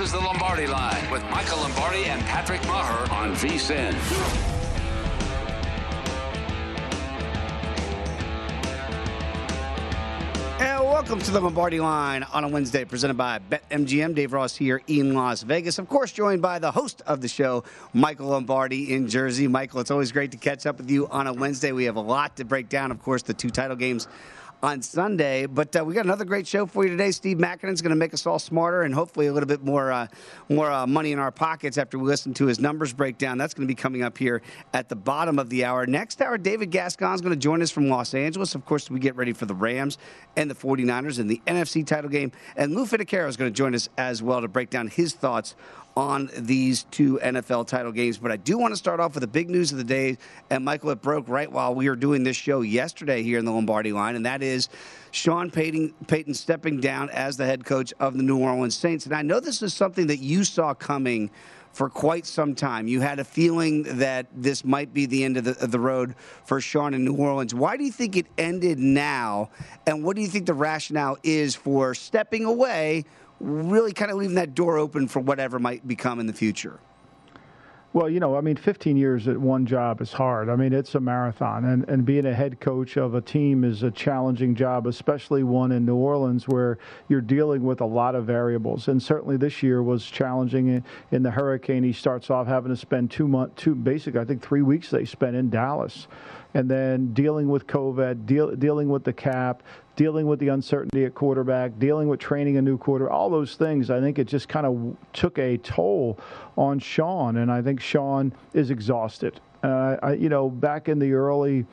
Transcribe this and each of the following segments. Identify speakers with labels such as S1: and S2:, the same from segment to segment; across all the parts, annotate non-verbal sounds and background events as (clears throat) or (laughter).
S1: This is the Lombardi Line with Michael Lombardi and Patrick Maher on VSIN.
S2: And welcome to the Lombardi Line on a Wednesday, presented by BetMGM. Dave Ross here in Las Vegas. Of course, joined by the host of the show, Michael Lombardi in Jersey. Michael, it's always great to catch up with you on a Wednesday. We have a lot to break down. Of course, the two title games on Sunday. But uh, we got another great show for you today. Steve Makinen's going to make us all smarter and hopefully a little bit more uh, more uh, money in our pockets after we listen to his numbers breakdown. That's going to be coming up here at the bottom of the hour. Next hour, David Gascon's going to join us from Los Angeles. Of course, we get ready for the Rams and the 49ers in the NFC title game. And Lou Finocchiaro is going to join us as well to break down his thoughts on these two NFL title games. But I do want to start off with the big news of the day. And Michael, it broke right while we were doing this show yesterday here in the Lombardi line, and that is Sean Payton, Payton stepping down as the head coach of the New Orleans Saints. And I know this is something that you saw coming for quite some time. You had a feeling that this might be the end of the, of the road for Sean in New Orleans. Why do you think it ended now? And what do you think the rationale is for stepping away really kind of leaving that door open for whatever might become in the future.
S3: Well, you know, I mean, 15 years at one job is hard. I mean, it's a marathon, and, and being a head coach of a team is a challenging job, especially one in New Orleans where you're dealing with a lot of variables. And certainly this year was challenging in, the hurricane. He starts off having to spend two months, two basically, I think three weeks they spent in Dallas and then dealing with COVID, deal, dealing with the cap, dealing with the uncertainty at quarterback, dealing with training a new quarter, all those things. I think it just kind of took a toll on Sean, and I think Sean is exhausted. Uh, I, you know, back in the early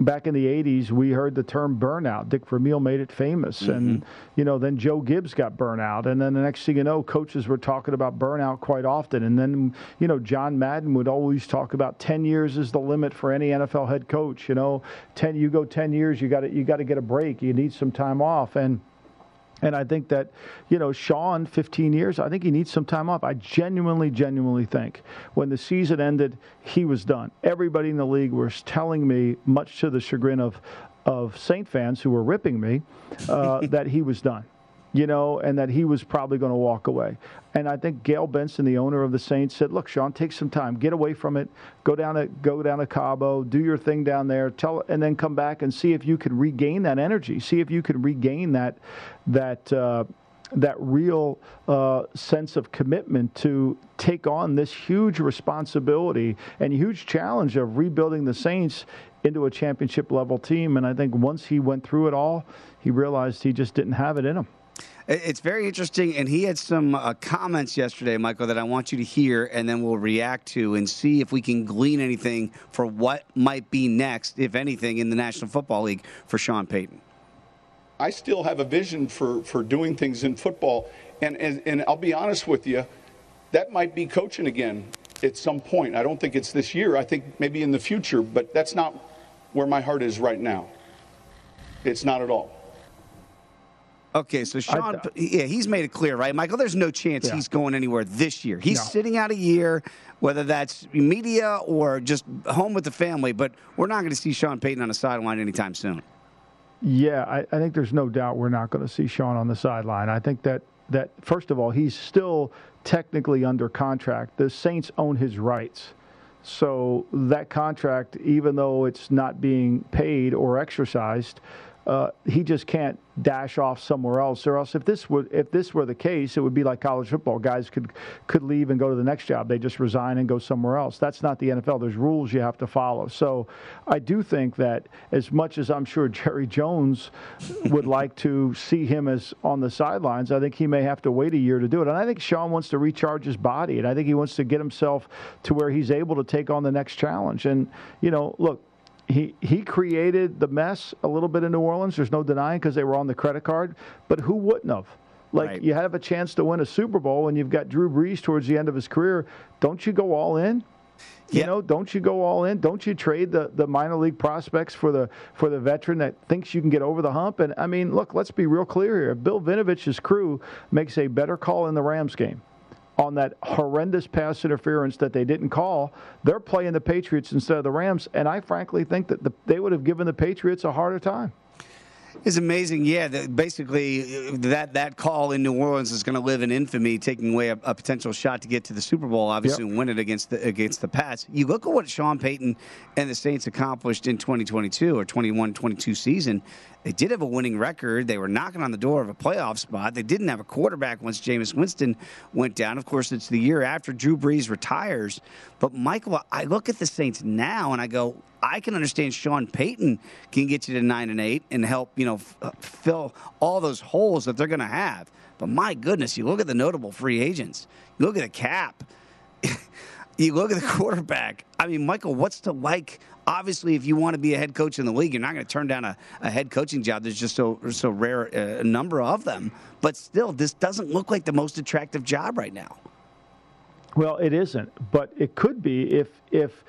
S3: back in the 80s, we heard the term burnout. Dick Vermeil made it famous. Mm-hmm. And, you know, then Joe Gibbs got burnout. And then the next thing you know, coaches were talking about burnout quite often. And then, you know, John Madden would always talk about 10 years is the limit for any NFL head coach. You know, 10, you go 10 years, you got you got to get a break. You need some time off. And, and I think that, you know, Sean, 15 years, I think he needs some time off. I genuinely, genuinely think when the season ended, he was done. Everybody in the league was telling me, much to the chagrin of, of Saint fans who were ripping me, uh, (laughs) that he was done you know, and that he was probably going to walk away. And I think Gayle Benson, the owner of the Saints, said, "Look, Sean, take some time, get away from it, go down to go down to Cabo, do your thing down there, tell, and then come back and see if you can regain that energy, see if you can regain that that." Uh, that real uh, sense of commitment to take on this huge responsibility and huge challenge of rebuilding the Saints into a championship level team. And I think once he went through it all, he realized he just didn't have it in him.
S2: It's very interesting, and he had some uh, comments yesterday, Michael, that I want you to hear, and then we'll react to and see if we can glean anything for what might be next, if anything, in the National Football League for Sean Payton.
S4: I still have a vision for, for doing things in football, and, and, and I'll be honest with you, that might be coaching again at some point. I don't think it's this year. I think maybe in the future, but that's not where my heart is right now. It's not at all.
S2: Okay, so Sean, I, yeah, he's made it clear, right, Michael? There's no chance yeah. he's going anywhere this year. He's no. sitting out a year, whether that's media or just home with the family. But we're not going to see Sean Payton on the sideline anytime soon.
S3: Yeah, I, I think there's no doubt we're not going to see Sean on the sideline. I think that that first of all, he's still technically under contract. The Saints own his rights. So that contract, even though it's not being paid or exercised, uh, he just can't dash off somewhere else. Or else, if this would if this were the case, it would be like college football. Guys could could leave and go to the next job. They just resign and go somewhere else. That's not the NFL. There's rules you have to follow. So, I do think that as much as I'm sure (laughs) Jerry Jones would like to see him as on the sidelines, I think he may have to wait a year to do it. And I think Sean wants to recharge his body, and I think he wants to get himself to where he's able to take on the next challenge. And you know, look he he created the mess a little bit in New Orleans. There's no denying because they were on the credit card. But who wouldn't have? Like
S2: Right.
S3: you have a chance to win a Super Bowl, and you've got Drew Brees towards the end of his career. Don't you go all in? You know, don't you go all in? Don't you trade the, the minor league prospects for the for the veteran that thinks you can get over the hump? And I mean, look, let's be real clear here. Bill Vinovich's crew makes a better call in the Rams game on that horrendous pass interference that they didn't call, they're playing the Patriots instead of the Rams. And I frankly think that the, they would have given the Patriots a harder time.
S2: It's amazing, yeah. That basically, uh, that that call in New Orleans is going to live in infamy, taking away a, a potential shot to get to the Super Bowl, obviously,
S3: Yep.
S2: and win it against the against the Pats. You look at what Sean Payton and the Saints accomplished in 2022 or 21-22 season. They did have a winning record. They were knocking on the door of a playoff spot. They didn't have a quarterback once Jameis Winston went down. Of course, it's the year after Drew Brees retires. But Michael, I look at the Saints now and I go, I can understand Sean Payton can get you to nine and eight and help you know f- uh, fill all those holes that they're going to have. But my goodness, you look at the notable free agents. You look at the cap. (laughs) you look at the quarterback. I mean, Michael, what's to like? Obviously, if you want to be a head coach in the league, you're not going to turn down a, a head coaching job. There's just so so rare uh, a number of them. But still, this doesn't look like the most attractive job right now.
S3: Well, it isn't, but it could be if if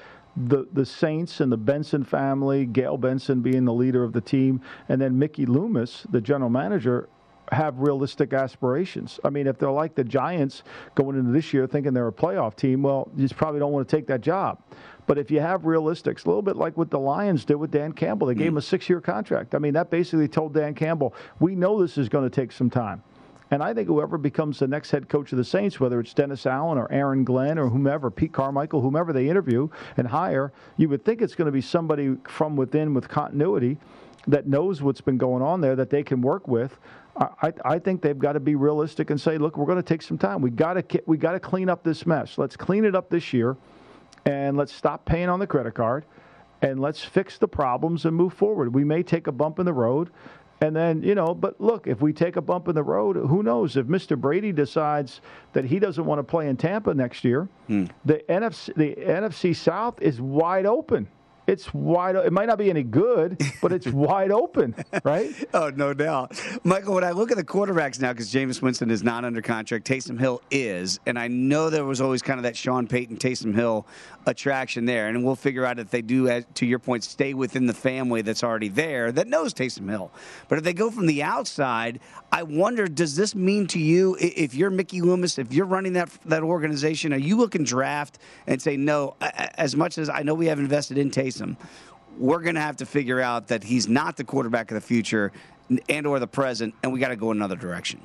S3: the the Saints and the Benson family, Gayle Benson being the leader of the team, and then Mickey Loomis, the general manager, have realistic aspirations. I mean, if they're like the Giants going into this year thinking they're a playoff team, well, you just probably don't want to take that job. But if you have realistics, a little bit like what the Lions did with Dan Campbell, they gave mm-hmm. him a six-year contract. I mean, that basically told Dan Campbell, "We know this is going to take some time." And I think whoever becomes the next head coach of the Saints, whether it's Dennis Allen or Aaron Glenn or whomever, Pete Carmichael, whomever they interview and hire, you would think it's going to be somebody from within with continuity that knows what's been going on there that they can work with. I, I, think they've got to be realistic and say, look, we're going to take some time. We got to we got to clean up this mess. Let's clean it up this year, and let's stop paying on the credit card, and let's fix the problems and move forward. We may take a bump in the road. And then, you know, but look, if we take a bump in the road, who knows? If Mr. Brady decides that he doesn't want to play in Tampa next year, hmm. the NFC the NFC South is wide open. It's wide. It might not be any good, but it's (laughs) wide open, right?
S2: Oh, no doubt. Michael, when I look at the quarterbacks now, because Jameis Winston is not under contract, Taysom Hill is, and I know there was always kind of that Sean Payton, Taysom Hill attraction there, and we'll figure out if they do, as, to your point, stay within the family that's already there that knows Taysom Hill. But if they go from the outside, I wonder, does this mean to you, if you're Mickey Loomis, if you're running that that organization, are you looking draft and say, no, as much as I know we have invested in Taysom, we're going to have to figure out that he's not the quarterback of the future and or the present, and we got to go another direction.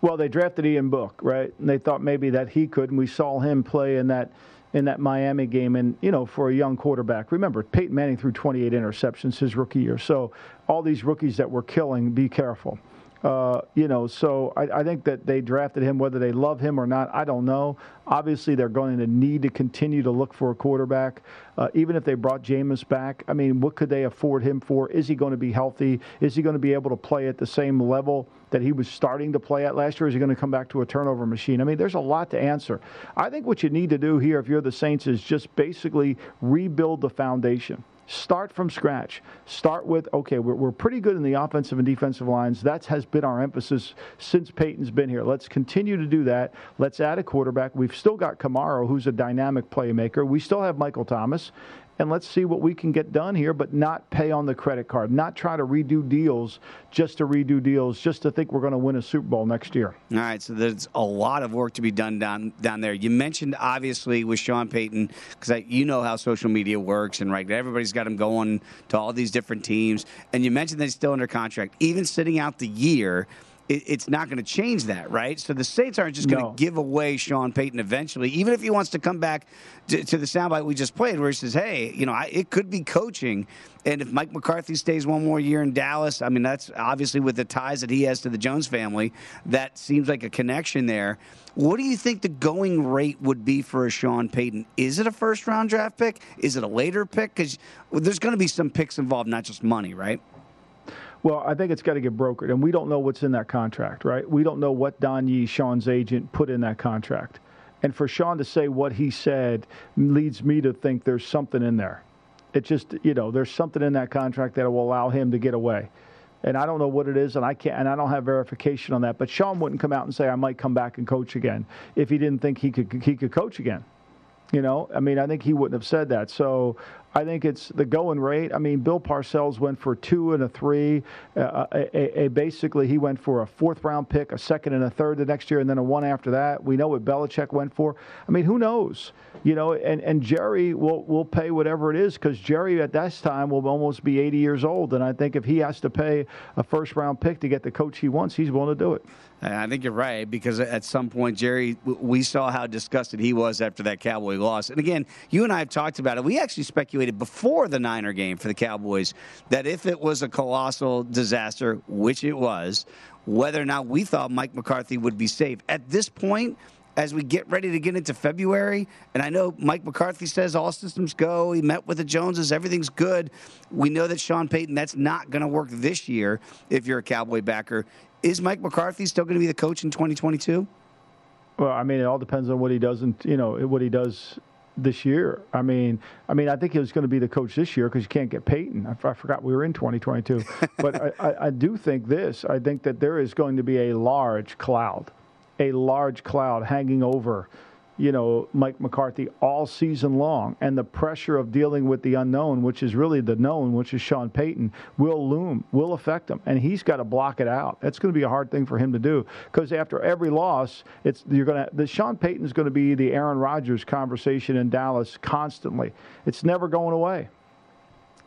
S3: Well, they drafted Ian Book, right? And they thought maybe that he could, and we saw him play in that in that Miami game. And you know, for a young quarterback, remember Peyton Manning threw 28 interceptions his rookie year. So all these rookies that were killing, be careful. Uh, you know, so I, I think that they drafted him, whether they love him or not, I don't know. Obviously, they're going to need to continue to look for a quarterback. Uh, even if they brought Jameis back, I mean, what could they afford him for? Is he going to be healthy? Is he going to be able to play at the same level that he was starting to play at last year? Is he going to come back to a turnover machine? I mean, there's a lot to answer. I think what you need to do here, if you're the Saints, is just basically rebuild the foundation. Start from scratch. Start with okay, we're, we're pretty good in the offensive and defensive lines. That has been our emphasis since Payton's been here. Let's continue to do that. Let's add a quarterback. We've still got Kamara, who's a dynamic playmaker. We still have Michael Thomas. And let's see what we can get done here, but not pay on the credit card, not try to redo deals just to redo deals, just to think we're going to win a Super Bowl next year.
S2: All right, so there's a lot of work to be done down down there. You mentioned obviously with Sean Payton because you know how social media works, and right, everybody's got him going to all these different teams. And you mentioned that he's still under contract, even sitting out the year. It, it's not going to change that, right? So the Saints aren't just going to
S3: No.
S2: give away Sean Payton eventually, even if he wants to come back to, to the soundbite we just played, where he says, "Hey, you know, I, it could be coaching." And if Mike McCarthy stays one more year in Dallas, I mean, that's obviously with the ties that he has to the Jones family, that seems like a connection there. What do you think the going rate would be for a Sean Payton? Is it a first round draft pick? Is it a later pick? Because there's going to be some picks involved, not just money, right?
S3: Well, I think it's got to get brokered, and we don't know what's in that contract, right? We don't know what Don Yee, Sean's agent, put in that contract. And for Sean to say what he said leads me to think there's something in there. It just, you know, there's something in that contract that will allow him to get away. And I don't know what it is, and I can't, and I don't have verification on that. But Sean wouldn't come out and say I might come back and coach again if he didn't think he could he could coach again. You know, I mean, I think he wouldn't have said that. So I think it's the going rate. I mean, Bill Parcells went for two and a three. Uh, a, a, a basically, he went for a fourth round pick, a second and a third the next year, and then a one after that. We know what Belichick went for. I mean, who knows? You know, and, and Jerry will will pay whatever it is because Jerry at that time will almost be 80 years old, and I think if he has to pay a first round pick to get the coach he wants, he's willing to do it.
S2: I think you're right because at some point, Jerry, we saw how disgusted he was after that Cowboy loss. And again, you and I have talked about it. We actually speculated before the Niner game for the Cowboys that if it was a colossal disaster, which it was, whether or not we thought Mike McCarthy would be safe. At this point, as we get ready to get into February, and I know Mike McCarthy says all systems go. He met with the Joneses, everything's good. We know that Sean Payton, that's not going to work this year if you're a Cowboy backer. Is Mike McCarthy still going to be the coach in 2022?
S3: Well, I mean, it all depends on what he does, and you know what he does this year. I mean, I mean, I think he was going to be the coach this year because you can't get Payton. I, I forgot we were in 2022, (laughs) but I, I, I do think this. I think that there is going to be a large cloud, a large cloud hanging over. You know, Mike McCarthy all season long, and the pressure of dealing with the unknown, which is really the known, which is Sean Payton, will loom, will affect him, and he's got to block it out. That's going to be a hard thing for him to do because after every loss, it's you're going to the Sean Payton is going to be the Aaron Rodgers conversation in Dallas constantly. It's never going away.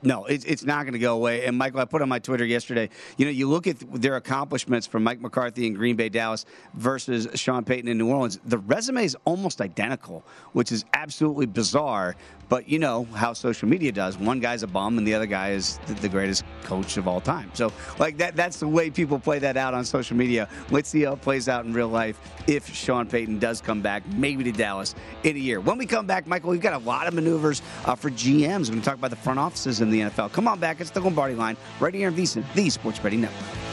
S2: No, it's, it's not going to go away. And Michael, I put on my Twitter yesterday. You know, you look at their accomplishments from Mike McCarthy in Green Bay, Dallas versus Sean Payton in New Orleans. The resume is almost identical, which is absolutely bizarre. But you know how social media does. One guy's a bum, and the other guy is the, greatest coach of all time. So, like that—that's the way people play that out on social media. Let's see how it plays out in real life if Sean Payton does come back, maybe to Dallas in a year. When we come back, Michael, we've got a lot of maneuvers uh, for GMs. We're going to talk about the front offices in the NFL. Come on back. It's the Lombardi line right here in VSiN, the Sports Betting Network.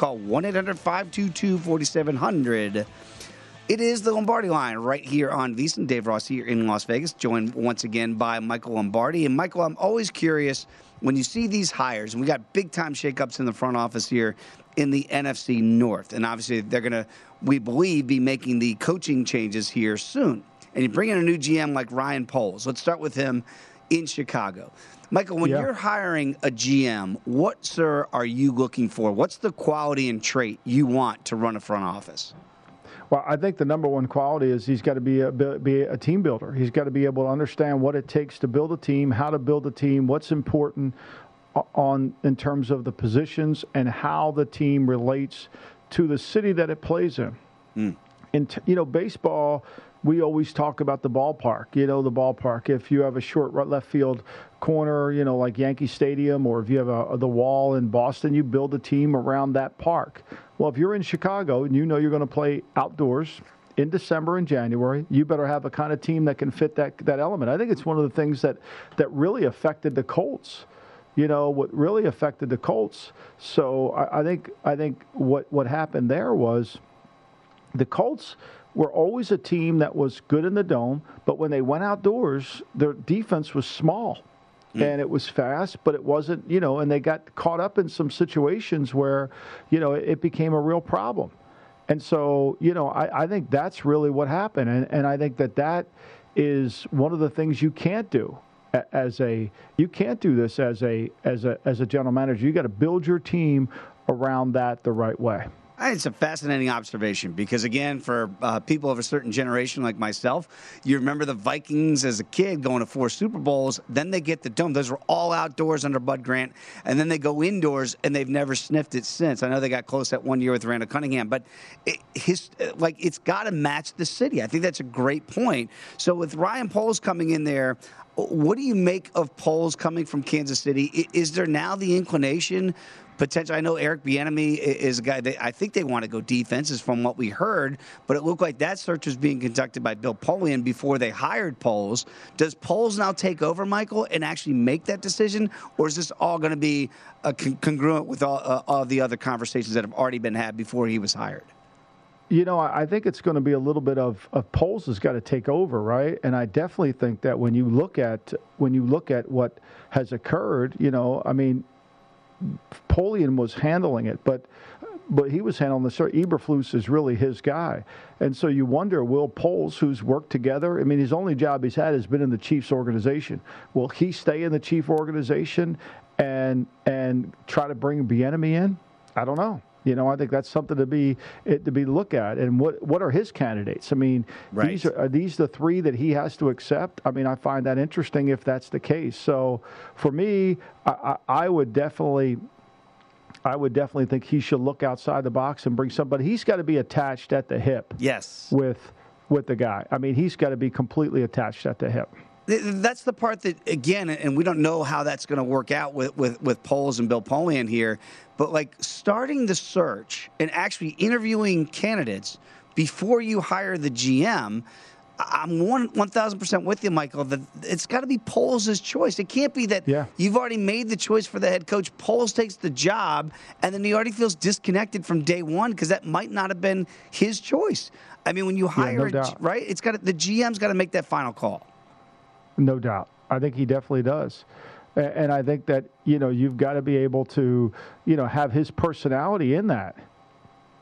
S2: call 1 800 522 4700. It is the Lombardi line right here on VSiN. Dave Ross here in Las Vegas, joined once again by Michael Lombardi. And Michael, I'm always curious when you see these hires, and we got big time shakeups in the front office here in the NFC North. And obviously, they're going to, we believe, be making the coaching changes here soon. And you bring in a new GM like Ryan Poles. Let's start with him in Chicago. Michael, when
S3: Yeah.
S2: you're hiring a GM, what, sir, are you looking for? What's the quality and trait you want to run a front office?
S3: Well, I think the number one quality is he's got to be a be a team builder. He's got to be able to understand what it takes to build a team, how to build a team, what's important on in terms of the positions and how the team relates to the city that it plays in. Hmm. In t- you know, baseball, we always talk about the ballpark. You know, the ballpark. If you have a short left field corner, you know, like Yankee Stadium, or if you have a, the wall in Boston, you build a team around that park. Well, if you're in Chicago and you know you're going to play outdoors in December and January, you better have a kind of team that can fit that that element. I think it's one of the things that that really affected the Colts you know what really affected the Colts. So I, I think I think what what happened there was the Colts were always a team that was good in the dome, but when they went outdoors, their defense was small. Hmm. And it was fast, but it wasn't, you know, and they got caught up in some situations where, you know, it, it became a real problem. And so, you know, I, I think that's really what happened. And, and I think that that is one of the things you can't do as a you can't do this as a as a as a general manager. You got to build your team around that the right way.
S2: It's a fascinating observation because, again, for uh, people of a certain generation like myself, you remember the Vikings as a kid going to four Super Bowls. Then they get the dome. Those were all outdoors under Bud Grant, and then they go indoors, and they've never sniffed it since. I know they got close that one year with Randall Cunningham, but it, his like it's got to match the city. I think that's a great point. So with Ryan Poles coming in there. What do you make of Poles coming from Kansas City? Is there now the inclination potential. I know Eric Bieniemy is a guy that I think they want to go defenses from what we heard, but it looked like that search was being conducted by Bill Polian before they hired Poles. Does Poles now take over, Michael, and actually make that decision, or is this all going to be uh, con- congruent with all, uh, all the other conversations that have already been had before he was hired?
S3: You know, I I think it's going to be a little bit of, of Poles has got to take over, right? And I definitely think that when you look at when you look at what has occurred, you know, I mean, Polian was handling it, but but he was handling the story. Eberflus is really his guy, and so you wonder, will Poles, who's worked together? I mean, his only job he's had has been in the Chiefs organization. Will he stay in the Chief organization and and try to bring Bieniemy in? I don't know. You know, I think that's something to be eh, to be look at. And what what are his candidates? I mean, these are, are these the three that he has to accept? I mean, I find that interesting if that's the case. So for me, I, I, I would definitely. I would definitely think he should look outside the box and bring somebody. He's got to be attached at the hip
S2: Yes.
S3: with with the guy. I mean, he's got to be completely attached at the hip.
S2: Th- That's the part that, again, and we don't know how that's going to work out with, with, with Poles and Bill Polian here, but like starting the search and actually interviewing candidates before you hire the GM. I'm one one thousand percent with you, Michael. That it's got to be Poles' choice. It can't be that
S3: Yeah.
S2: you've already made the choice for the head coach. Poles takes the job, and then he already feels disconnected from day one because that might not have been his choice. I mean, when you hire,
S3: no
S2: a G- right? It's got the GM's got to make that final call.
S3: No doubt. I think he definitely does. And I think that, you know, you've got to be able to, you know, have his personality in that.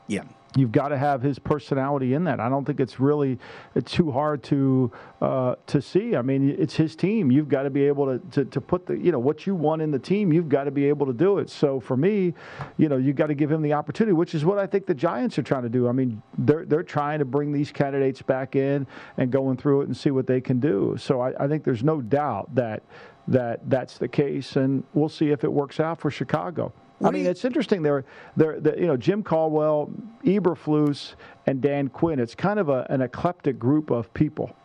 S2: Yeah.
S3: You've got to have his personality in that. I don't think it's really too hard to uh, to see. I mean, it's his team. You've got to be able to, to to put the you know what you want in the team. You've got to be able to do it. So for me, you know, you've got to give him the opportunity, which is what I think the Giants are trying to do. I mean, they're they're trying to bring these candidates back in and going through it and see what they can do. So I, I think there's no doubt that that that's the case, and we'll see if it works out for Chicago. I mean, it's interesting. They're, they're, you know, Jim Caldwell, Eberflus, and Dan Quinn. It's kind of a, an eclectic group of people.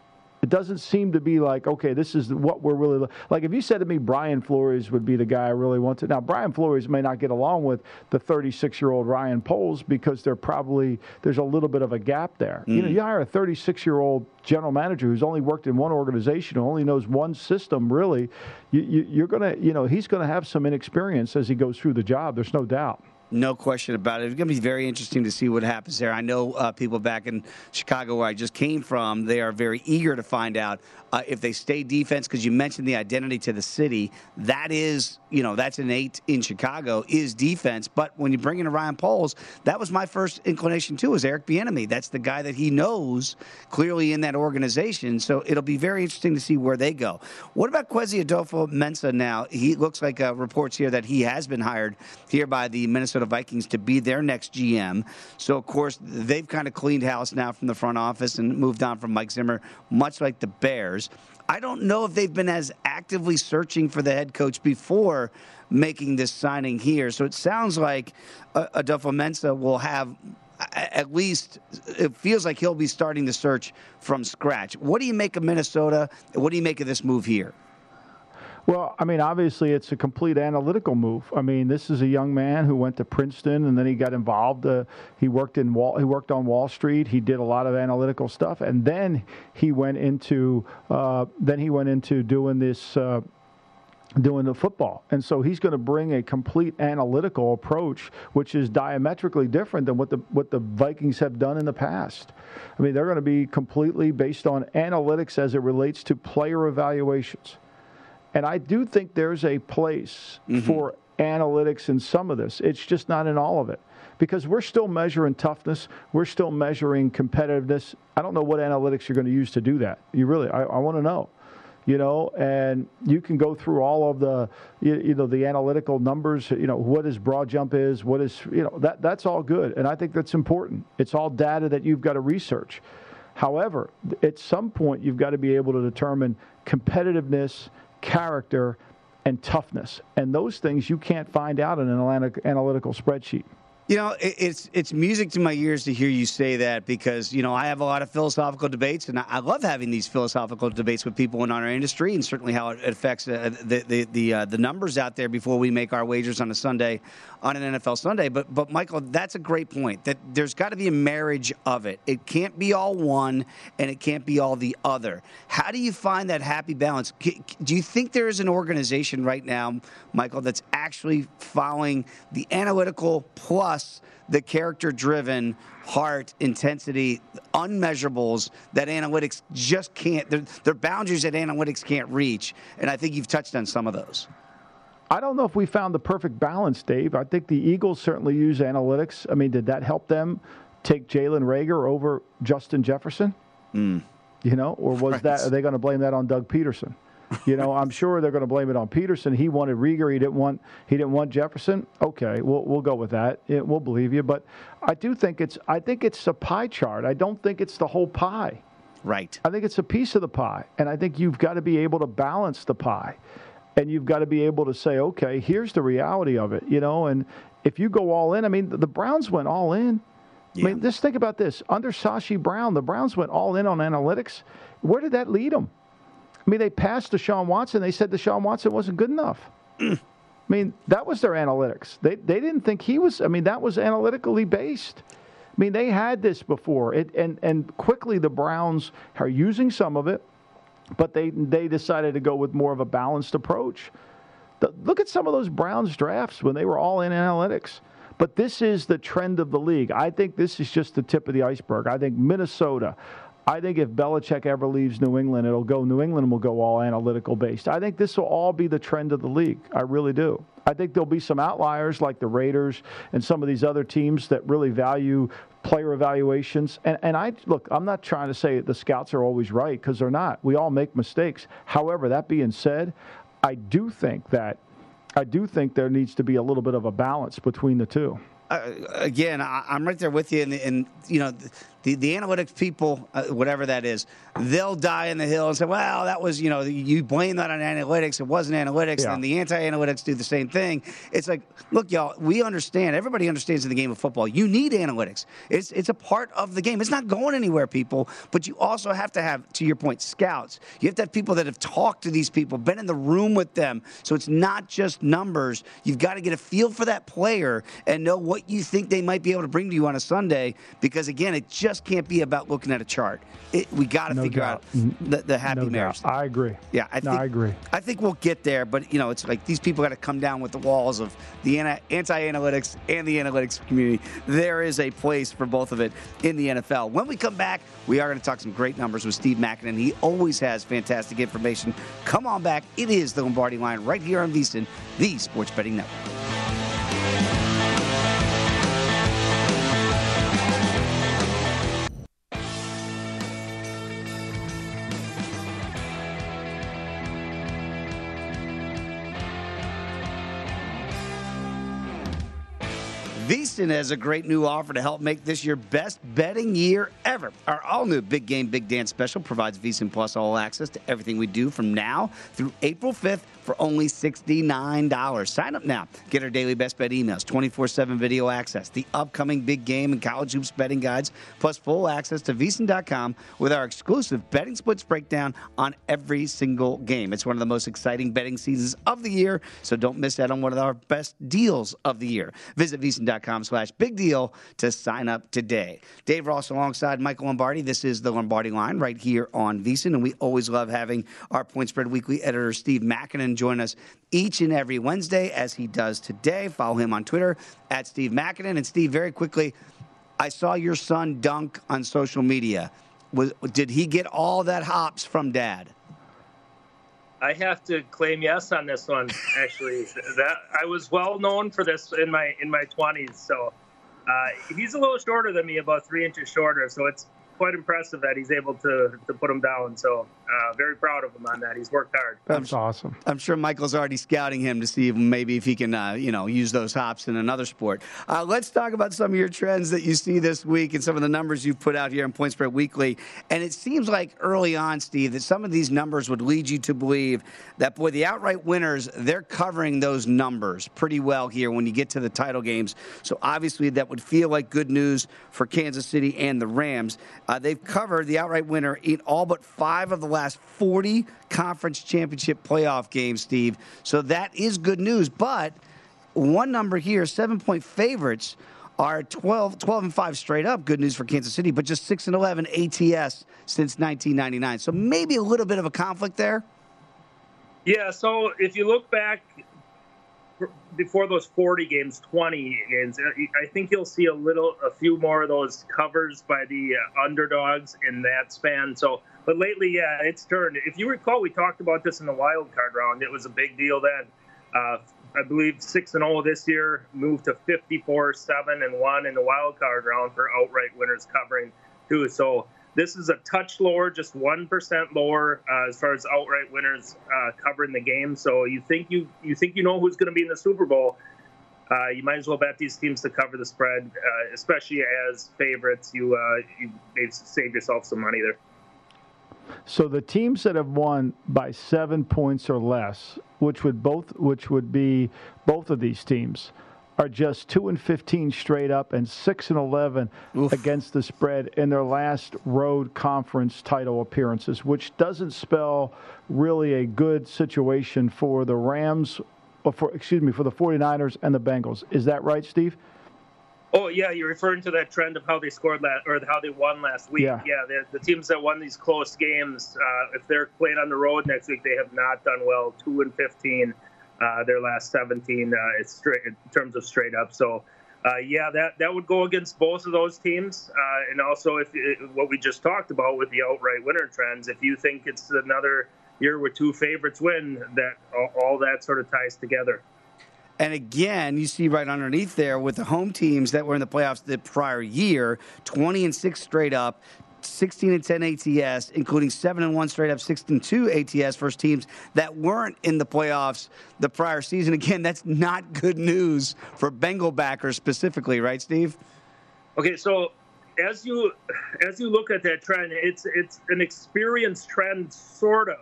S3: It doesn't seem to be like, okay, this is what we're really like. If you said to me Brian Flores would be the guy I really want to. Now, Brian Flores may not get along with the 36 year old Ryan Poles because they're probably there's a little bit of a gap there. Mm. You know, mm. you hire a 36 year old general manager who's only worked in one organization, who only knows one system, really. You, you, you're gonna, you know, he's gonna have some inexperience as he goes through the job. There's no doubt.
S2: No question about it. It's going to be very interesting to see what happens there. I know uh, people back in Chicago, where I just came from, they are very eager to find out uh, if they stay defense. Because you mentioned the identity to the city. That is, you know, that's innate in Chicago is defense. But when you bring in Ryan Poles, that was my first inclination too. Is Eric Bieniemy? That's the guy that he knows clearly in that organization. So it'll be very interesting to see where they go. What about Kwesi Adofo-Mensah now? He looks like uh, reports here that he has been hired here by the Minnesota Minnesota Vikings to be their next GM. So, of course, they've kind of cleaned house now from the front office and moved on from Mike Zimmer, much like the Bears. I don't know if they've been as actively searching for the head coach before making this signing here. So it sounds like uh, Adofo-Mensah will have at least it feels like he'll be starting the search from scratch. What do you make of Minnesota? What do you make of this move here?
S3: Well, I mean, obviously, it's a complete analytical move. I mean, this is a young man who went to Princeton and then he got involved. Uh, he worked in Wall. He worked on Wall Street. He did a lot of analytical stuff, and then he went into uh, then he went into doing this. Uh, doing the football. And so he's going to bring a complete analytical approach, which is diametrically different than what the what the Vikings have done in the past. I mean, they're going to be completely based on analytics as it relates to player evaluations. And I do think there's a place mm-hmm. for analytics in some of this. It's just not in all of it because we're still measuring toughness. We're still measuring competitiveness. I don't know what analytics you're going to use to do that. You really, I, I want to know. You know, and you can go through all of the, you, you, know, the analytical numbers. You know, what is broad jump is, what is, you know, that that's all good, and I think that's important. It's all data that you've got to research. However, at some point, you've got to be able to determine competitiveness character, and toughness. And those things you can't find out in an analytical spreadsheet.
S2: You know, it's it's music to my ears to hear you say that because you know I have a lot of philosophical debates, and I love having these philosophical debates with people in our industry, and certainly how it affects uh, the the the, uh, the numbers out there before we make our wagers on a Sunday on an NFL Sunday. But but Michael, that's a great point. That there's got to be a marriage of it. It can't be all one and it can't be all the other. How do you find that happy balance? Do you think there is an organization right now, Michael, that's actually following the analytical plus the character driven heart, intensity, unmeasurables that analytics just can't, they're, they're, boundaries that analytics can't reach. And I think you've touched on some of those.
S3: I don't know if we found the perfect balance, Dave. I think the Eagles certainly use analytics. I mean, did that help them take Jalen Reagor over Justin Jefferson?
S2: Mm.
S3: You know, or was right. that are they going to blame that on Doug Pederson? You know, I'm sure they're going to blame it on Pederson. He wanted Reagor. He didn't want he didn't want Jefferson. Okay, we'll we'll go with that. It, we'll believe you. But I do think it's I think it's a pie chart. I don't think it's the whole pie.
S2: Right.
S3: I think it's a piece of the pie, and I think you've got to be able to balance the pie and you've got to be able to say, okay, here's the reality of it, you know. And if you go all in, I mean, the Browns went all in. Yeah. I mean, just think about this. Under Sashi Brown, the Browns went all in on analytics. Where did that lead them? I mean, they passed Deshaun Watson. They said Deshaun Watson wasn't good enough. (clears throat) I mean, that was their analytics. They they didn't think he was. I mean, that was analytically based. I mean, they had this before. It and and quickly the Browns are using some of it but they they decided to go with more of a balanced approach. The, look at some of those Browns drafts when they were all in analytics. But this is the trend of the league. I think this is just the tip of the iceberg. I think Minnesota. I think if Belichick ever leaves New England, it'll go New England will go all analytical based. I think this will all be the trend of the league. I really do. I think there'll be some outliers like the Raiders and some of these other teams that really value player evaluations. And, and I look, I'm not trying to say the scouts are always right because they're not. We all make mistakes. However, that being said, I do think that I do think there needs to be a little bit of a balance between the two.
S2: Uh, again, I, am right there with you, and, and, you know, the, the analytics people, uh, whatever that is, they'll die in the hill and say, well, that was, you know, you blame that on analytics. It wasn't analytics.
S3: Yeah.
S2: And the anti analytics do the same thing. It's like, look, y'all, we understand. Everybody understands in the game of football, you need analytics. It's, it's a part of the game. It's not going anywhere, people. But you also have to have, to your point, scouts. You have to have people that have talked to these people, been in the room with them. So it's not just numbers. You've got to get a feel for that player and know what you think they might be able to bring to you on a Sunday. Because again, it just can't be about looking at a chart. It, we got to
S3: No
S2: figure
S3: doubt.
S2: out the, the happy
S3: No
S2: marriage.
S3: doubt. I agree.
S2: Yeah, I
S3: No,
S2: think
S3: I agree.
S2: I think we'll get there, but you know, it's like these people got to come down with the walls of the anti-analytics and the analytics community. There is a place for both of it in the NFL. When we come back, we are going to talk some great numbers with Steve Makinen. He always has fantastic information. Come on back. It is the Lombardi Line right here on VSiN, the Sports Betting Network. VSiN has a great new offer to help make this your best betting year ever. Our all new Big Game Big Dance special provides VSiN Plus all access to everything we do from now through April 5th for only $69. Sign up now. Get our daily best bet emails, 24 7 video access, the upcoming big game and college hoops betting guides, plus full access to VSiN.com with our exclusive betting splits breakdown on every single game. It's one of the most exciting betting seasons of the year, so don't miss out on one of our best deals of the year. Visit VSiN.com slash big deal to sign up today. Dave Ross alongside Michael Lombardi. This is the Lombardi line right here on VSiN, and we always love having our Point Spread Weekly editor, Steve Makinen, join us each and every Wednesday as he does today. Follow him on Twitter at Steve Makinen. And Steve, very quickly, I saw your son dunk on social media. Was, did he get all that hops from dad?
S5: I have to claim yes on this one. Actually, (laughs) that I was well known for this in my in my twenties. So uh, he's a little shorter than me, about three inches shorter. So it's quite impressive that he's able to to put him down. So uh, very proud of him on that. He's worked hard.
S3: That's awesome.
S2: I'm sure Michael's already scouting him to see if maybe if he can, uh, you know, use those hops in another sport. Uh, let's talk about some of your trends that you see this week and some of the numbers you've put out here in Point Spread Weekly. And it seems like early on, Steve, that some of these numbers would lead you to believe that boy, the outright winners they're covering those numbers pretty well here when you get to the title games. So obviously that would feel like good news for Kansas City and the Rams. Uh, they've covered the outright winner in all but five of the last 40 conference championship playoff games, Steve. So that is good news. But one number here, seven point favorites are 12, 12 and 5 straight up. Good news for Kansas City, but just 6 and 11 ATS since 1999. So maybe a little bit of a conflict there.
S5: Yeah. So if you look back before those 40 games, 20 games, I think you'll see a little, a few more of those covers by the uh, underdogs in that span. So, but lately, yeah, it's turned. If you recall, we talked about this in the wild card round. It was a big deal then. Uh, I believe six and zero this year, moved to 54, seven and one in the wild card round for outright winners covering too. So this is a touch lower, just one percent lower uh, as far as outright winners uh, covering the game. So you think you you think you know who's going to be in the Super Bowl? Uh, you might as well bet these teams to cover the spread, uh, especially as favorites. You uh, you save yourself some money there.
S3: So the teams that have won by seven points or less, which would both which would be both of these teams, are just two and fifteen straight up and six and eleven against the spread in their last road conference title appearances, which doesn't spell really a good situation for the Rams or for excuse me, for the 49ers and the Bengals. Is that right, Steve?
S5: Oh yeah, you're referring to that trend of how they scored last or how they won last week.
S3: Yeah.
S5: Yeah, the, the teams that won these close games, uh, if they're playing on the road next week, they have not done well. Two and fifteen, uh, their last seventeen uh, it's straight in terms of straight up. So. Uh, yeah, that, that would go against both of those teams, uh, and also if it, what we just talked about with the outright winner trends. If you think it's another year where two favorites win, that all, all that sort of ties together.
S2: And again, you see right underneath there with the home teams that were in the playoffs the prior year, 20 and 6 straight up, 16 and 10 ATS, including 7 and 1 straight up, 6 and 2 ATS first teams that weren't in the playoffs the prior season. (laughs) Again, that's not good news for Bengal backers specifically, right, Steve?
S5: Okay, so as you as you look at that trend, it's it's an experienced trend, sort of.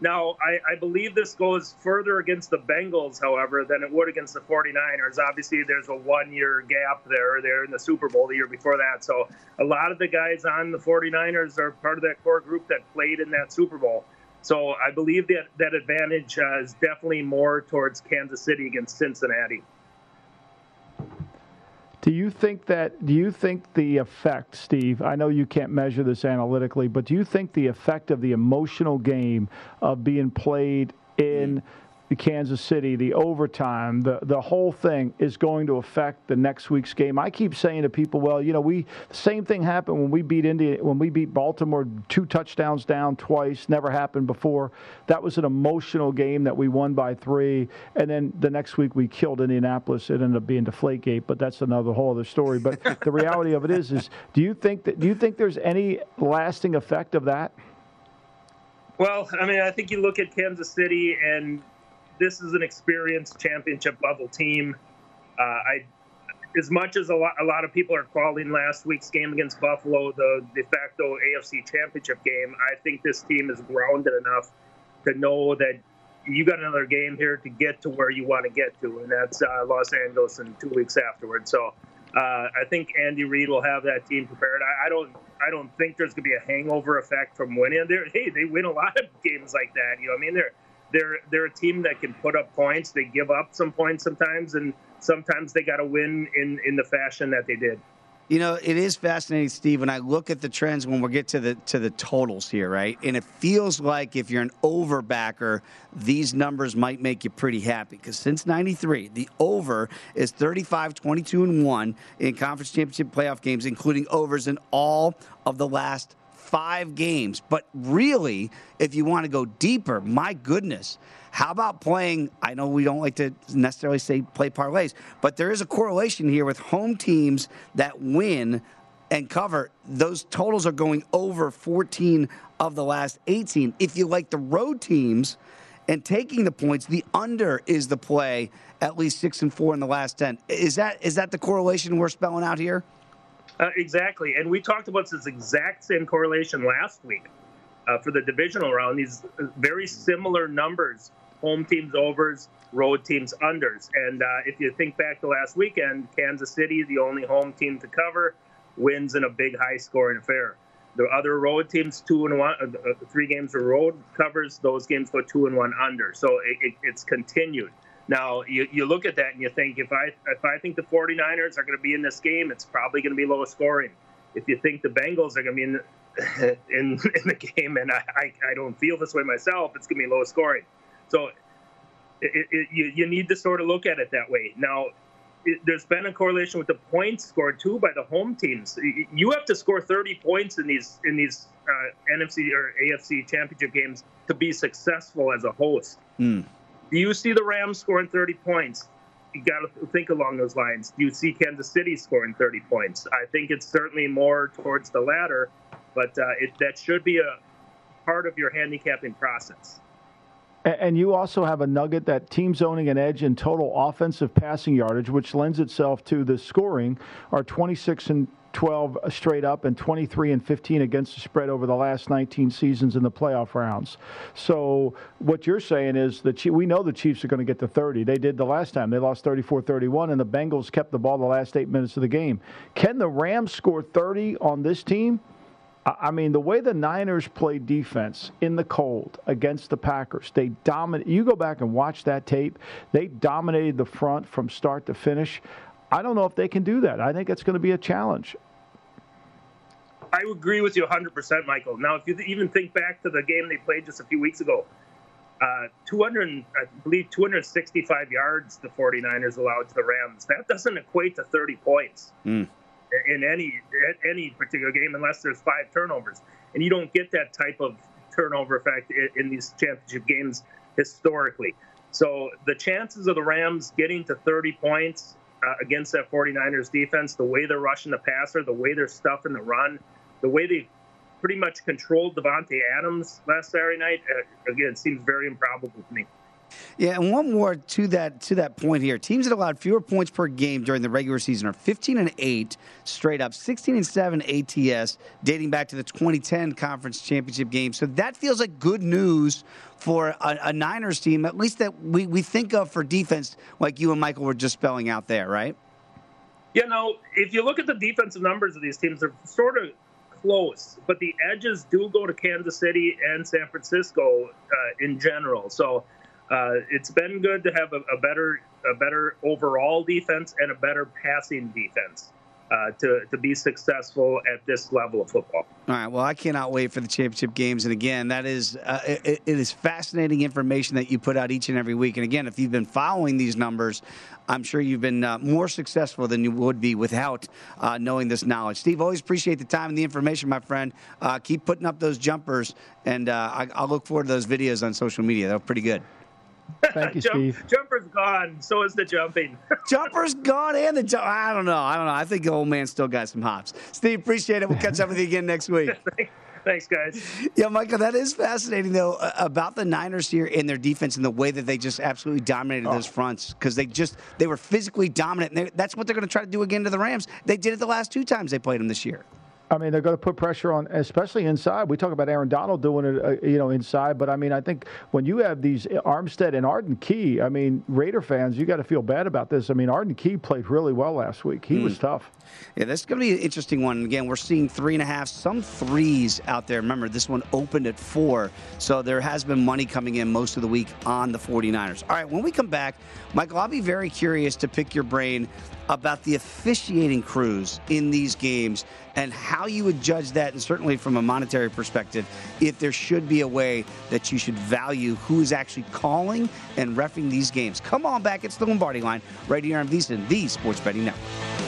S5: Now, I, I, believe this goes further against the Bengals, however, than it would against the 49ers. Obviously, there's a one year gap there. They're in the Super Bowl the year before that. So, a lot of the guys on the 49ers are part of that core group that played in that Super Bowl. So, I believe that that advantage uh, is definitely more towards Kansas City against Cincinnati.
S3: Do you think that? Do you think the effect, Steve? I know you can't measure this analytically, but do you think the effect of the emotional game of being played in mm. Kansas City, the overtime, the the whole thing is going to affect the next week's game. I keep saying to people, well, you know, we the same thing happened when we beat India, when we beat Baltimore, two touchdowns down twice, never happened before. That was an emotional game that we won by three, and then the next week we killed Indianapolis. It ended up being Deflategate, but that's another whole other story. But (laughs) the reality of it is, is do you think that do you think there's any lasting effect of that?
S5: Well, I mean, I think you look at Kansas City and this is an experienced championship level team. Uh, I, as much as a lot, a lot of people are calling last week's game against Buffalo the de facto AFC championship game, I think this team is grounded enough to know that you got another game here to get to where you want to get to, and that's uh, Los Angeles in two weeks afterwards. So uh, I think Andy Reid will have that team prepared. I, I, don't I don't think there's going to be a hangover effect from winning. They're, hey, they win a lot of (laughs) games like that. You know, I mean, they're they're they're a team that can put up points. They give up some points sometimes, and sometimes they got to win in in the fashion that they did.
S2: You know, it is fascinating, Steve. When I look at the trends when we get to the to the totals here, right? And it feels like if you're an overbacker, these numbers might make you pretty happy. Because since '93, the over is 35, 22, and one in conference championship playoff games, including overs in all of the last five games. But really, if you want to go deeper, my goodness, how about playing? I know we don't like to necessarily say play parlays, but there is a correlation here with home teams that win and cover. Those totals are going over 14 of the last 18. If you like the road teams and taking the points, the under is the play. At least six and four in the last 10. Is that is that the correlation we're spelling out here?
S5: Uh, exactly. And we talked about this exact same correlation last week uh, for the divisional round. These very similar numbers home teams overs, road teams unders. And uh, if you think back to last weekend, Kansas City, the only home team to cover, wins in a big high scoring affair. The other road teams, two and one, uh, uh three games of road covers, those games go two and one under. So it, it, it's continued. Now you, you look at that and you think if I if I think the 49ers are going to be in this game, it's probably going to be low scoring. If you think the Bengals are going to be in (laughs) in, in the game, and I, I, I don't feel this way myself, it's going to be low scoring. So it, it, you, you need to sort of look at it that way. Now, it, there's been a correlation with the points scored too by the home teams. You have to score 30 points in these in these uh, NFC or AFC championship games to be successful as a host. Mm. Do you see the Rams scoring 30 points? You got to think along those lines. Do you see Kansas City scoring 30 points? I think it's certainly more towards the latter, but uh, it, that should be a part of your handicapping process.
S3: And you also have a nugget that teams owning an edge in total offensive passing yardage, which lends itself to the scoring, are 26 and 12 straight up and 23 and 15 against the spread over the last 19 seasons in the playoff rounds. So what you're saying is that we know the Chiefs are going to get to 30. They did the last time. They lost 34-31 and the Bengals kept the ball the last 8 minutes of the game. Can the Rams score 30 on this team? I mean, the way the Niners played defense in the cold against the Packers, they dominate. You go back and watch that tape. They dominated the front from start to finish. I don't know if they can do that. I think it's going to be a challenge.
S5: I agree with you 100%, Michael. Now, if you even think back to the game they played just a few weeks ago, uh, 200, I believe 265 yards the 49ers allowed to the Rams. That doesn't equate to 30 points mm. in any any particular game unless there's five turnovers. And you don't get that type of turnover effect in, in these championship games historically. So the chances of the Rams getting to 30 points uh, against that 49ers defense, the way they're rushing the passer, the way they're stuffing the run, the way they pretty much controlled Davante Adams last Saturday night, uh, again, seems very improbable to me.
S2: Yeah, and one more to that to that point here. Teams that allowed fewer points per game during the regular season are 15 and 8 straight up, 16 and 7 ATS dating back to the 2010 conference championship game. So that feels like good news for a, a Niners team, at least that we, we think of for defense, like you and Michael were just spelling out there, right?
S5: You know, if you look at the defensive numbers of these teams, they're sort of close, but the edges do go to Kansas City and San Francisco uh, in general. So uh, it's been good to have a, a, better a better overall defense and a better passing defense. Uh, to, to be successful at this level of football.
S2: All right. Well, I cannot wait for the championship games. And again, that is uh, it, it is fascinating information that you put out each and every week. And again, if you've been following these numbers, I'm sure you've been uh, more successful than you would be without uh, knowing this knowledge. Steve, always appreciate the time and the information, my friend. Uh, keep putting up those jumpers, and I, I'll look forward to those videos on social media. They're pretty good. (laughs)
S3: Thank you,
S5: Jump,
S3: Steve.
S5: Jumper's gone. So is the jumping. (laughs)
S2: Jumper's gone and the jump. I don't know. I don't know. I think the old man still got some hops. Steve, appreciate it. We'll catch up with you again next week. (laughs)
S5: Thanks, guys.
S2: Yeah, Michael, that is fascinating though about the Niners here in their defense and the way that they just absolutely dominated oh. those fronts because they just they were physically dominant. And that's what they're going to try to do again to the Rams. They did it the last two times they played them this year.
S3: I mean, they're going to put pressure on, especially inside. We talk about Aaron Donald doing it, uh, you know, inside. But I mean, I think when you have these Armstead and Arden Key, I mean, Raider fans, you got to feel bad about this. I mean, Arden Key played really well last week. He mm. was tough.
S2: Yeah, this is going to be an interesting one. Again, we're seeing three and a half, some threes out there. Remember, this one opened at four, so there has been money coming in most of the week on the 49ers. All right, when we come back, Michael, I'll be very curious to pick your brain about the officiating crews in these games and how you would judge that, and certainly from a monetary perspective, if there should be a way that you should value who is actually calling and refing these games. Come on back. It's the Lombardi line right here on VSiN, the Sports Betting Network.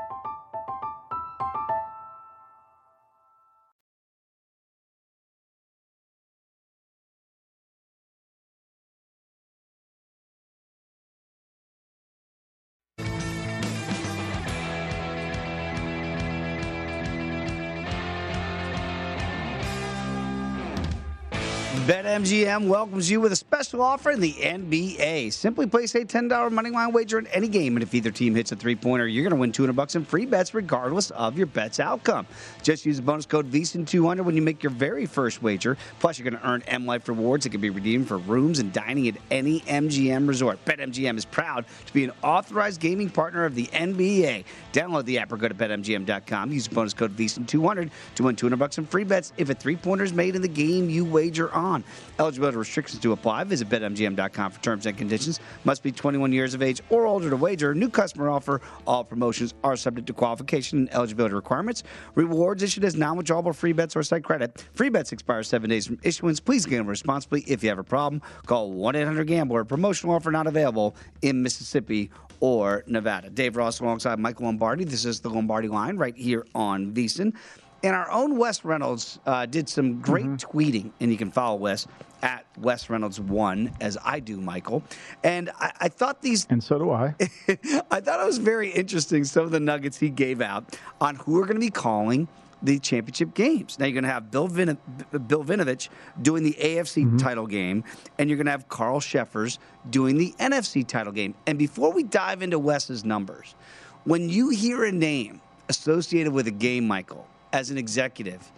S2: BetMGM welcomes you with a special offer in the NBA. Simply place a $10 moneyline wager on any game, and if either team hits a three-pointer, you're going to win 200 bucks in free bets regardless of your bet's outcome. Just use the bonus code VSIN200 when you make your very first wager. Plus, you're going to earn M Life rewards that can be redeemed for rooms and dining at any MGM resort. BetMGM is proud to be an authorized gaming partner of the NBA. Download the app or go to betmgm.com. Use the bonus code VSIN200 to win 200 bucks in free bets if a three-pointer is made in the game you wager on. Eligibility restrictions to apply. Visit BetMGM.com for terms and conditions. Must be 21 years of age or older to wager. New customer offer. All promotions are subject to qualification and eligibility requirements. Rewards issued as non-withdrawable free bets or site credit. Free bets expire seven days from issuance. Please gamble responsibly. If you have a problem, call 1-800-GAMBLER. Promotional offer not available in Mississippi or Nevada. Dave Ross alongside Michael Lombardi. This is the Lombardi line right here on VSiN. And our own Wes Reynolds uh, did some great mm-hmm. tweeting, and you can follow Wes at Wes Reynolds one, as I do, Michael. And I, I thought these,
S3: and so do I. (laughs)
S2: I thought it was very interesting. Some of the nuggets he gave out on who are going to be calling the championship games. Now you're going to have Bill, Vin- Bill Vinovich doing the AFC mm-hmm. title game, and you're going to have Carl Cheffers doing the NFC title game. And before we dive into Wes's numbers, when you hear a name associated with a game, Michael, as an executive,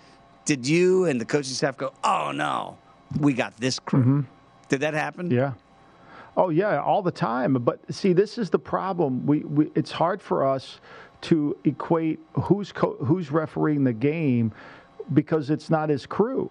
S2: did you and the coaching staff go, "Oh no, we got this crew"? Mm-hmm. Did that happen?
S3: Yeah. Oh yeah, all the time. But see, this is the problem. We, we it's hard for us to equate who's co- who's refereeing the game because it's not his crew.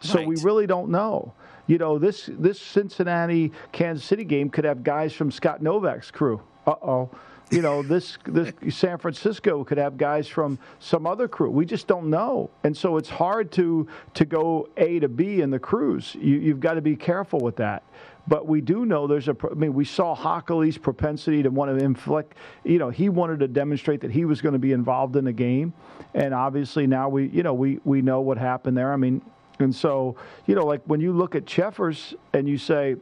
S3: So
S2: Right.
S3: we really don't know. You know, this this Cincinnati Kansas City game could have guys from Scott Novak's crew. Uh oh. You know, this this San Francisco could have guys from some other crew. We just don't know, and so it's hard to to go A to B in the crews. You, you've got to be careful with that. But we do know there's a. I mean, we saw Hochuli's propensity to want to inflict. You know, he wanted to demonstrate that he was going to be involved in the game, and obviously now we, you know, we we know what happened there. I mean, and so you know, like when you look at Cheffers and you say,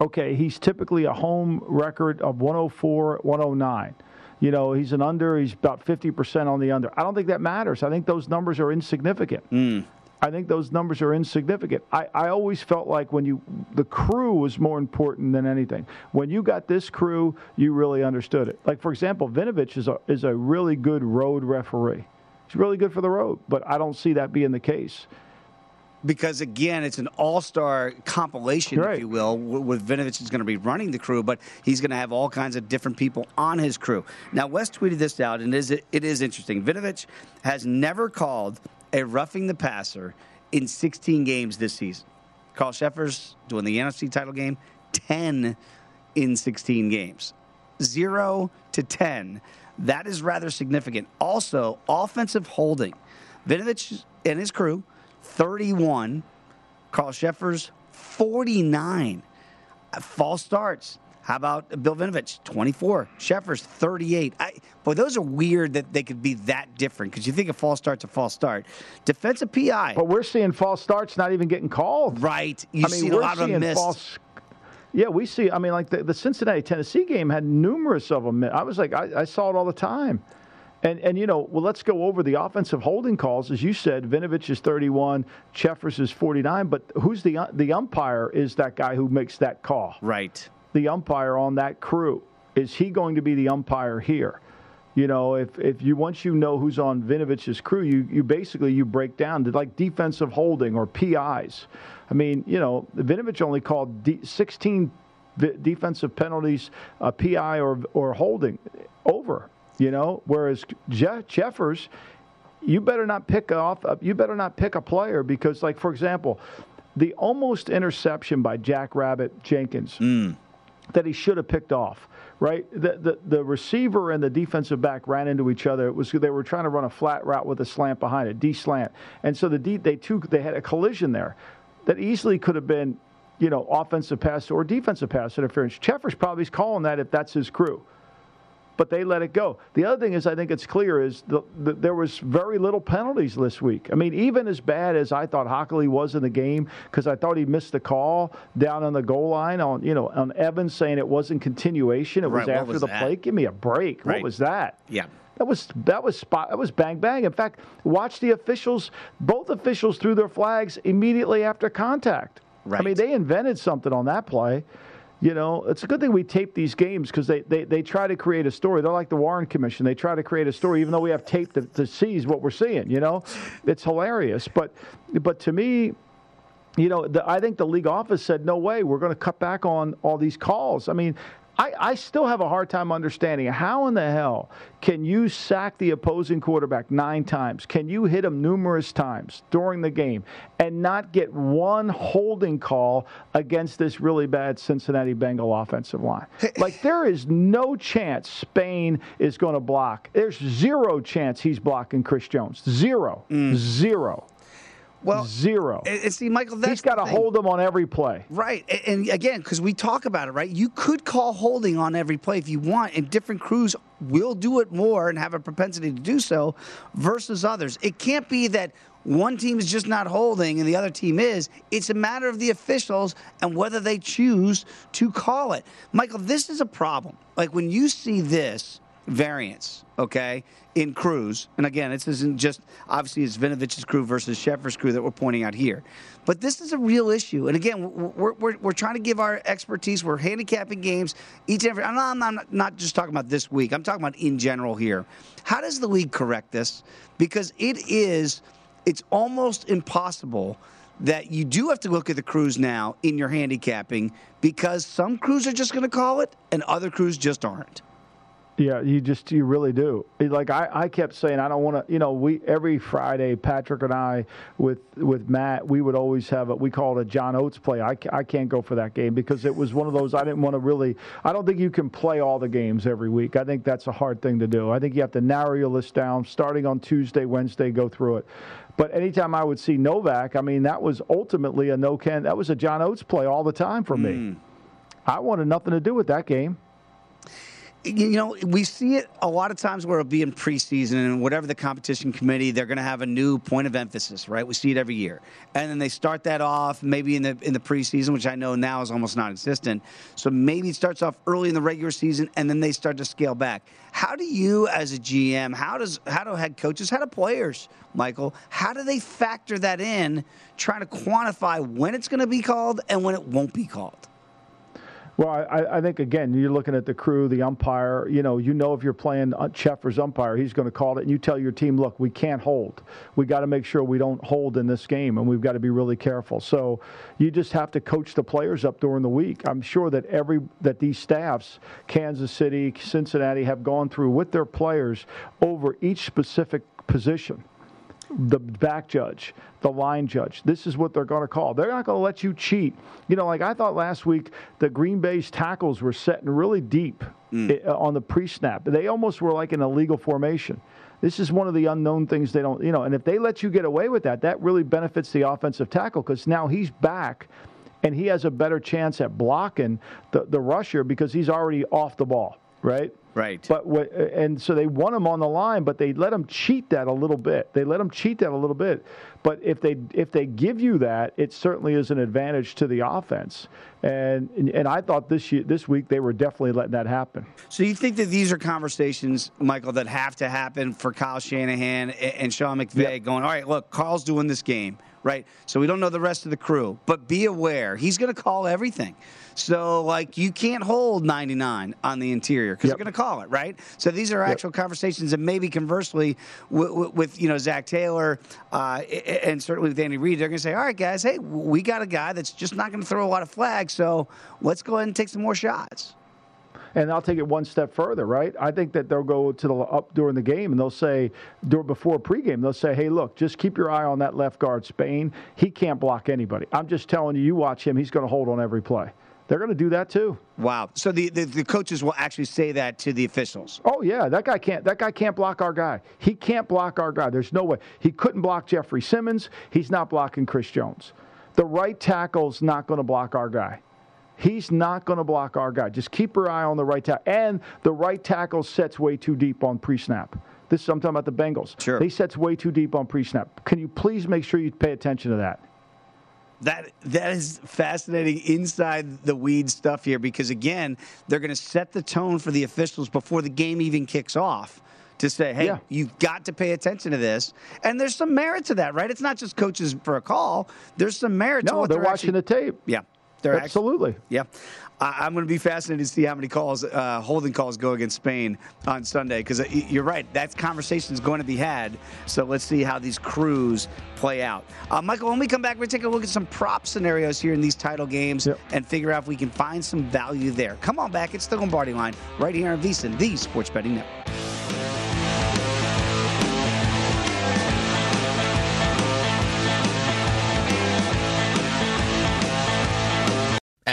S3: okay, he's typically a home record of 104, 109. You know, he's an under, he's about 50% on the under. I don't think that matters. I think those numbers are insignificant. Mm. I think those numbers are insignificant. I, I always felt like when you, the crew was more important than anything. When you got this crew, you really understood it. Like, for example, Vinovich is a, is a really good road referee. He's really good for the road, but I don't see that being the case.
S2: Because again, it's an all-star compilation, if you will, with Vinovich is going to be running the crew, but he's going to have all kinds of different people on his crew. Now, Wes tweeted this out, and it is, it is interesting. Vinovich has never called a roughing the passer in 16 games this season. Carl Cheffers doing the NFC title game, 10 in 16 games. Zero to 10. That is rather significant. Also, offensive holding. Vinovich and his crew, 31. Carl Cheffers, 49. Uh, False starts. How about Bill Vinovich, 24. Sheffers, 38. I, boy, those are weird that they could be that different because you think a false start's a false start. Defensive PI.
S3: But we're seeing false starts not even getting called.
S2: Right. You've
S3: I mean,
S2: seen a lot of them missed.
S3: false. Yeah, we see. I mean, like the, the Cincinnati Tennessee game had numerous of them. I was like, I, I saw it all the time. And and you know, well, let's go over the offensive holding calls. As you said, Vinovich is 31, Cheffers is 49. But who's the the umpire? Is that guy who makes that call?
S2: Right.
S3: The umpire on that crew is he going to be the umpire here? You know, if if you once you know who's on Vinovich's crew, you you basically you break down to like defensive holding or PIs. I mean, you know, Vinovich only called D, 16 defensive penalties, uh, PI or or holding over. You know, whereas Je- Cheffers, you better not pick off. uh, You better not pick a player because, like for example, the almost interception by Jack Rabbit Jenkins that he should have picked off. Right, the, the the receiver and the defensive back ran into each other. It was they were trying to run a flat route with a slant behind it, D slant, and so the D they two they had a collision there that easily could have been, you know, offensive pass or defensive pass interference. Cheffers probably is calling that if that's his crew but they let it go. The other thing is, I think it's clear is the, the, there was very little penalties this week. I mean, even as bad as I thought Hochuli was in the game, because I thought he missed the call down on the goal line on you know on Evans saying it wasn't continuation, it was
S2: Right, what
S3: after
S2: was
S3: the
S2: that?
S3: play. Give me a break.
S2: Right.
S3: What was that?
S2: Yeah.
S3: That was that was spot that was bang bang. In fact, watch the officials. Both officials threw their flags immediately after contact. Right. I mean, they invented something on that play. You know, it's a good thing we tape these games because they, they, they try to create a story. They're like the Warren Commission. They try to create a story, even though we have tape to, to seize what we're seeing. You know, it's hilarious. But but to me, you know, the, I think the league office said, no way, we're going to cut back on all these calls. I mean, I, I still have a hard time understanding how in the hell can you sack the opposing quarterback nine times? Can you hit him numerous times during the game and not get one holding call against this really bad Cincinnati Bengal offensive line? Like, there is no chance Spain is going to block. There's zero chance he's blocking Chris Jones. Zero. Mm. Zero.
S2: Well,
S3: zero.
S2: And, and see, Michael, that's
S3: He's got to hold them on every play.
S2: Right. A- And again, because we talk about it, right? You could call holding on every play if you want, and different crews will do it more and have a propensity to do so versus others. It can't be that one team is just not holding and the other team is. It's a matter of the officials and whether they choose to call it. Michael, this is a problem. Like when you see this variance, okay, in crews, and again, this isn't just obviously it's Vinovich's crew versus Cheffers' crew that we're pointing out here, but this is a real issue. And again, we're, we're, we're trying to give our expertise. We're handicapping games each and every. I'm not, I'm not, not just talking about this week. I'm talking about in general here. How does the league correct this? Because it is, it's almost impossible that you do have to look at the crews now in your handicapping because some crews are just going to call it and other crews just aren't.
S3: Yeah, you just you really do. Like I, I kept saying I don't want to. You know, we every Friday Patrick and I with with Matt we would always have a we call it a John Oates play. I, I can't go for that game because it was one of those I didn't want to really. I don't think you can play all the games every week. I think that's a hard thing to do. I think you have to narrow your list down starting on Tuesday, Wednesday, go through it. But anytime I would see Novak, I mean that was ultimately a no can. That was a John Oates play all the time for me. Mm. I wanted nothing to do with that game
S2: you know, we see it a lot of times where it'll be in preseason and whatever the competition committee, they're going to have a new point of emphasis, right? We see it every year, and then they start that off maybe in the in the preseason, which I know now is almost non-existent. So maybe it starts off early in the regular season, and then they start to scale back. How do you, as a GM, how does how do head coaches, how do players, Michael, how do they factor that in, trying to quantify when it's going to be called and when it won't be called?
S3: Well, I, I, think again, you're looking at the crew, the umpire. You know, you know if you're playing uh, Cheffers' umpire, he's going to call it, and you tell your team, look, we can't hold. We got to make sure we don't hold in this game, and we've got to be really careful. So you just have to coach the players up during the week. I'm sure that every that these staffs, Kansas City, Cincinnati, have gone through with their players over each specific position the back judge, the line judge. This is what they're going to call. They're not going to let you cheat. You know, like I thought last week, the Green Bay's tackles were setting really deep mm. on the pre snap. They almost were like an illegal formation. This is one of the unknown things they don't, you know, and if they let you get away with that, that really benefits the offensive tackle because now he's back and he has a better chance at blocking the, the rusher because he's already off the ball, right?
S2: Right.
S3: But uh, and so they want him on the line, but they let him cheat that a little bit. They let him cheat that a little bit. But if they if they give you that, it certainly is an advantage to the offense. And and I thought this year, this week they were definitely letting that happen.
S2: So you think that these are conversations, Michael, that have to happen for Kyle Shanahan and Sean McVay yep. going, all right, look, Carl's doing this game right? So we don't know the rest of the crew, but be aware he's going to call everything. So like you can't hold 99 on the interior because yep. they're going to call it, right? So these are actual yep. conversations, and maybe conversely with, with you know Zac Taylor uh, and certainly with Andy Reid, they're going to say, all right, guys, hey, we got a guy that's just not going to throw a lot of flags, so let's go ahead and take some more shots.
S3: And I'll take it one step further, right? I think that they'll go to the up during the game and they'll say, before pregame, they'll say, hey, look, just keep your eye on that left guard, Spain. He can't block anybody. I'm just telling you, you watch him, he's going to hold on every play. They're going to do that too.
S2: Wow. So the, the, the, coaches will actually say that to the officials.
S3: Oh yeah, that guy can't that guy can't block our guy. He can't block our guy. There's no way. He couldn't block Jeffrey Simmons. He's not blocking Chris Jones. The right tackle's not going to block our guy. He's not going to block our guy. Just keep your eye on the right tackle. And the right tackle sets way too deep on pre-snap. This is I'm talking about the Bengals.
S2: Sure.
S3: He sets way too deep on pre-snap. Can you please make sure you pay attention to that?
S2: That that is fascinating inside the weed stuff here because again, they're going to set the tone for the officials before the game even kicks off to say, hey, yeah. you've got to pay attention to this. And there's some merit to that, right? It's not just coaches for a call. There's some merit
S3: no,
S2: to what
S3: they're,
S2: they're
S3: watching
S2: actually,
S3: the tape.
S2: Yeah.
S3: They're Absolutely.
S2: Actually, yeah. I, am going to be fascinated to see how many calls, uh, holding calls, go against Spain on Sunday because uh, you're right. That conversation is going to be had. So let's see how these crews play out. Uh, Michael, when we come back, we're take a look at some prop scenarios here in these title games yep. and figure out if we can find some value there. Come on back. It's the Lombardi line right here on VSiN, the Sports Betting Network.